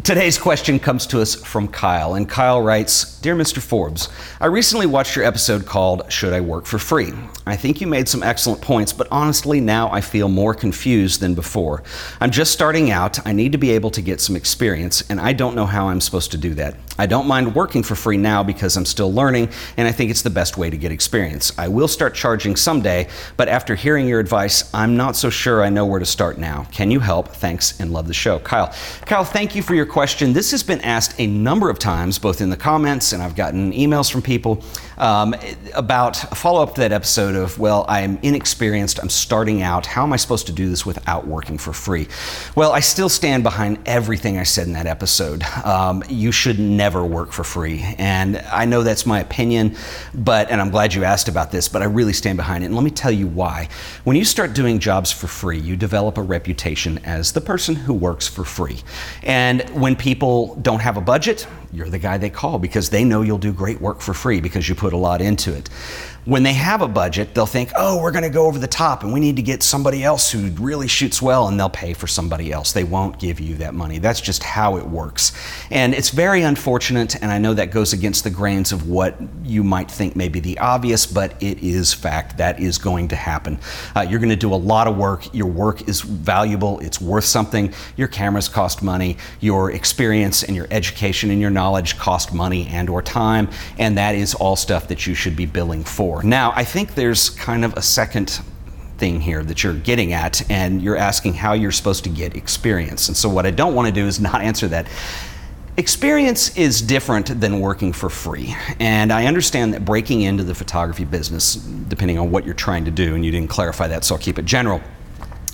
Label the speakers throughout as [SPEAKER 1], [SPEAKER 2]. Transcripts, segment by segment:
[SPEAKER 1] Today's question comes to us from Kyle, and Kyle writes Dear Mr. Forbes, I recently watched your episode called Should I Work for Free? I think you made some excellent points, but honestly, now I feel more confused than before. I'm just starting out, I need to be able to get some experience, and I don't know how I'm supposed to do that. I don't mind working for free now because I'm still learning, and I think it's the best way to get experience. I will start charging someday, but after hearing your advice, I'm not so sure I know where to start now. Can you help? Thanks and love the show. Kyle. Kyle, thank you for your question. This has been asked a number of times, both in the comments and I've gotten emails from people um, about a follow up to that episode of, well, I'm inexperienced, I'm starting out. How am I supposed to do this without working for free? Well, I still stand behind everything I said in that episode. Um, you should never work for free. And I know that's my opinion, but, and I'm glad you asked about this, but I really stand behind it. And let me tell you why. When you start doing jobs for free, you develop a reputation as the person who works for free. And when people don't have a budget, you're the guy they call because they know you'll do great work for free because you put a lot into it. When they have a budget, they'll think, oh, we're going to go over the top and we need to get somebody else who really shoots well, and they'll pay for somebody else. They won't give you that money. That's just how it works. And it's very unfortunate, and I know that goes against the grains of what you might think may be the obvious, but it is fact. That is going to happen. Uh, you're going to do a lot of work. Your work is valuable, it's worth something. Your cameras cost money, your experience and your education and your knowledge cost money and or time, and that is all stuff that you should be billing for. Now, I think there's kind of a second thing here that you're getting at, and you're asking how you're supposed to get experience. And so, what I don't want to do is not answer that. Experience is different than working for free. And I understand that breaking into the photography business, depending on what you're trying to do, and you didn't clarify that, so I'll keep it general,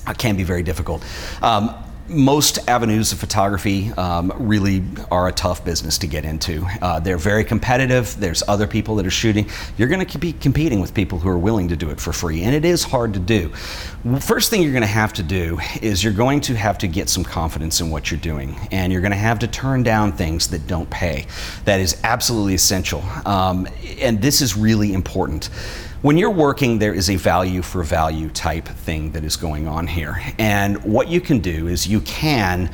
[SPEAKER 1] uh, can be very difficult. Um, most avenues of photography um, really are a tough business to get into. Uh, they're very competitive. There's other people that are shooting. You're going to be competing with people who are willing to do it for free, and it is hard to do. First thing you're going to have to do is you're going to have to get some confidence in what you're doing, and you're going to have to turn down things that don't pay. That is absolutely essential, um, and this is really important when you're working, there is a value for value type thing that is going on here. And what you can do is you can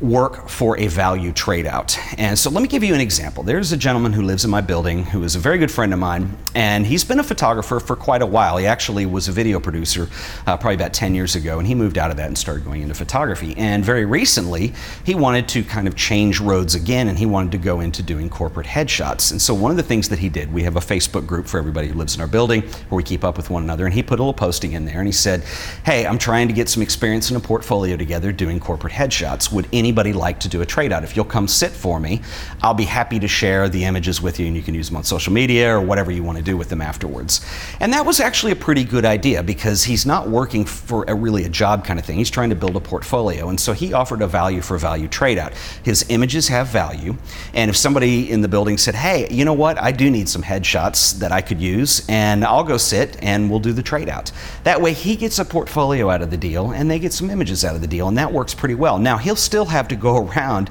[SPEAKER 1] work for a value trade out. And so let me give you an example. There's a gentleman who lives in my building who is a very good friend of mine, and he's been a photographer for quite a while. He actually was a video producer uh, probably about 10 years ago, and he moved out of that and started going into photography. And very recently, he wanted to kind of change roads again, and he wanted to go into doing corporate headshots. And so one of the things that he did, we have a Facebook group for everybody who lives in our building where we keep up with one another, and he put a little posting in there, and he said, hey, I'm trying to get some experience in a portfolio together doing corporate headshots. Would any anybody like to do a trade out? If you'll come sit for me, I'll be happy to share the images with you and you can use them on social media or whatever you want to do with them afterwards. And that was actually a pretty good idea because he's not working for a, really a job kind of thing. He's trying to build a portfolio. And so he offered a value for value trade out. His images have value. And if somebody in the building said, hey, you know what? I do need some headshots that I could use and I'll go sit and we'll do the trade out. That way he gets a portfolio out of the deal and they get some images out of the deal. And that works pretty well. Now he'll still have have to go around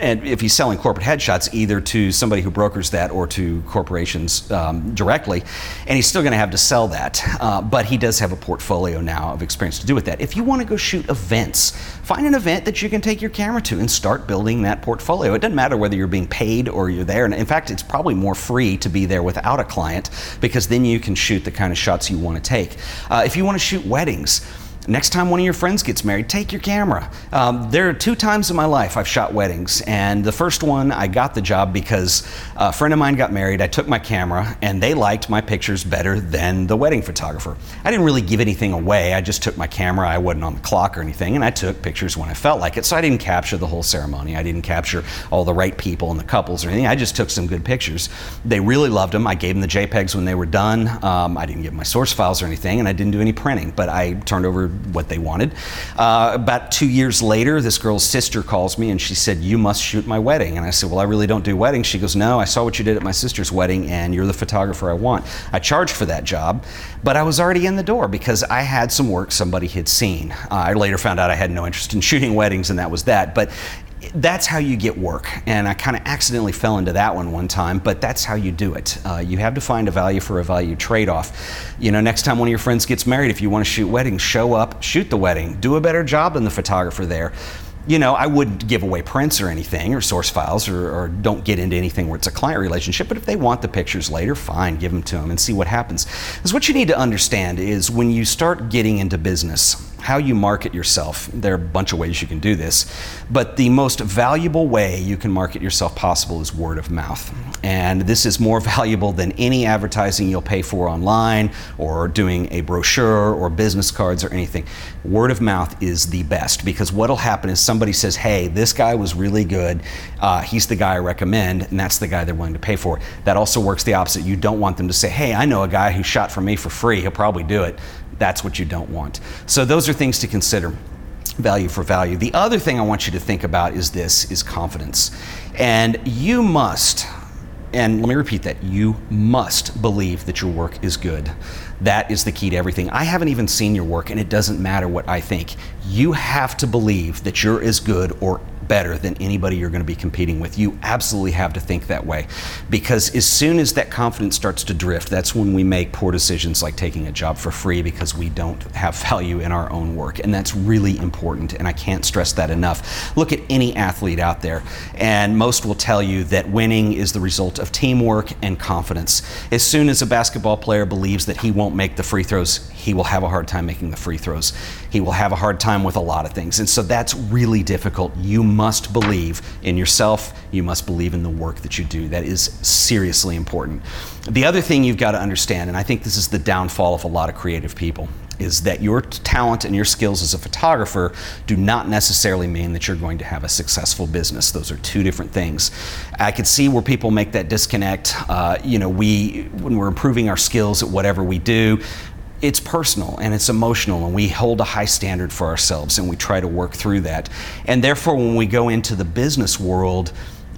[SPEAKER 1] and if he's selling corporate headshots either to somebody who brokers that or to corporations um, directly, and he's still going to have to sell that. Uh, but he does have a portfolio now of experience to do with that. If you want to go shoot events, find an event that you can take your camera to and start building that portfolio. It doesn't matter whether you're being paid or you're there. And in fact, it's probably more free to be there without a client because then you can shoot the kind of shots you want to take. Uh, if you want to shoot weddings, Next time one of your friends gets married, take your camera. Um, there are two times in my life I've shot weddings, and the first one I got the job because a friend of mine got married. I took my camera, and they liked my pictures better than the wedding photographer. I didn't really give anything away. I just took my camera. I wasn't on the clock or anything, and I took pictures when I felt like it. So I didn't capture the whole ceremony. I didn't capture all the right people and the couples or anything. I just took some good pictures. They really loved them. I gave them the JPEGs when they were done. Um, I didn't give my source files or anything, and I didn't do any printing, but I turned over what they wanted. Uh, about two years later, this girl's sister calls me and she said, You must shoot my wedding. And I said, Well, I really don't do weddings. She goes, No, I saw what you did at my sister's wedding and you're the photographer I want. I charged for that job, but I was already in the door because I had some work somebody had seen. Uh, I later found out I had no interest in shooting weddings and that was that. But that's how you get work. And I kind of accidentally fell into that one one time, but that's how you do it. Uh, you have to find a value for a value trade off. You know, next time one of your friends gets married, if you want to shoot weddings, show up, shoot the wedding, do a better job than the photographer there you know, I wouldn't give away prints or anything or source files or, or, don't get into anything where it's a client relationship. But if they want the pictures later, fine, give them to them and see what happens. Because what you need to understand is when you start getting into business, how you market yourself. There are a bunch of ways you can do this, but the most valuable way you can market yourself possible is word of mouth. And this is more valuable than any advertising you'll pay for online or doing a brochure or business cards or anything. Word of mouth is the best because what'll happen is somebody says, Hey, this guy was really good. Uh, he's the guy I recommend, and that's the guy they're willing to pay for. That also works the opposite. You don't want them to say, Hey, I know a guy who shot for me for free. He'll probably do it. That's what you don't want. So those are things to consider value for value. The other thing I want you to think about is this is confidence. And you must and let me repeat that you must believe that your work is good. That is the key to everything. I haven't even seen your work, and it doesn't matter what I think. You have to believe that you're as good or better than anybody you're going to be competing with. You absolutely have to think that way. Because as soon as that confidence starts to drift, that's when we make poor decisions like taking a job for free because we don't have value in our own work. And that's really important. And I can't stress that enough. Look at any athlete out there, and most will tell you that winning is the result of teamwork and confidence. As soon as a basketball player believes that he won't make the free throws, he will have a hard time making the free throws. He will have a hard time with a lot of things. And so that's really difficult. You must believe in yourself. You must believe in the work that you do. That is seriously important. The other thing you've got to understand, and I think this is the downfall of a lot of creative people, is that your talent and your skills as a photographer do not necessarily mean that you're going to have a successful business. Those are two different things. I could see where people make that disconnect. Uh, you know, we when we're improving our skills at whatever we do, it's personal and it's emotional and we hold a high standard for ourselves and we try to work through that. And therefore when we go into the business world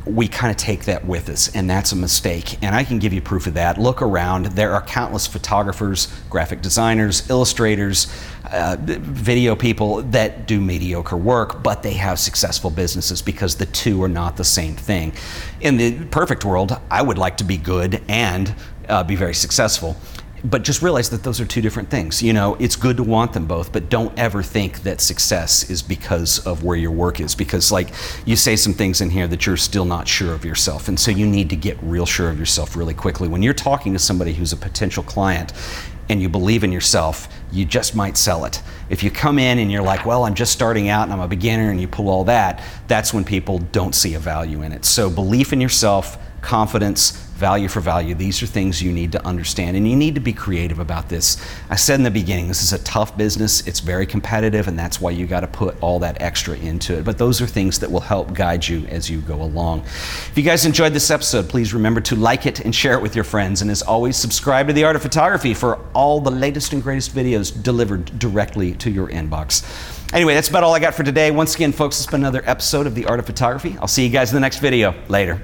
[SPEAKER 1] we kind of take that with us and that's a mistake. And i can give you proof of that. Look around. There are countless photographers graphic designers illustrators uh, video people that do mediocre work but they have successful businesses because the two are not the same thing. In the perfect world i would like to be good and uh, be very successful but just realize that those are two different things. You know, it's good to want them both, but don't ever think that success is because of where your work is. Because, like, you say some things in here that you're still not sure of yourself. And so you need to get real sure of yourself really quickly. When you're talking to somebody who's a potential client and you believe in yourself, you just might sell it. If you come in and you're like, well, I'm just starting out and I'm a beginner, and you pull all that, that's when people don't see a value in it. So, belief in yourself, confidence, value for value. These are things you need to understand, and you need to be creative about this. I said in the beginning, this is a tough business. It's very competitive, and that's why you got to put all that extra into it. But those are things that will help guide you as you go along. If you guys enjoyed this episode, please remember to like it and share it with your friends. And as always, subscribe to The Art of Photography for all the latest and greatest videos delivered directly to your inbox. Anyway, that's about all I got for today. Once again, folks, it's been another episode of The Art of Photography. I'll see you guys in the next video. Later.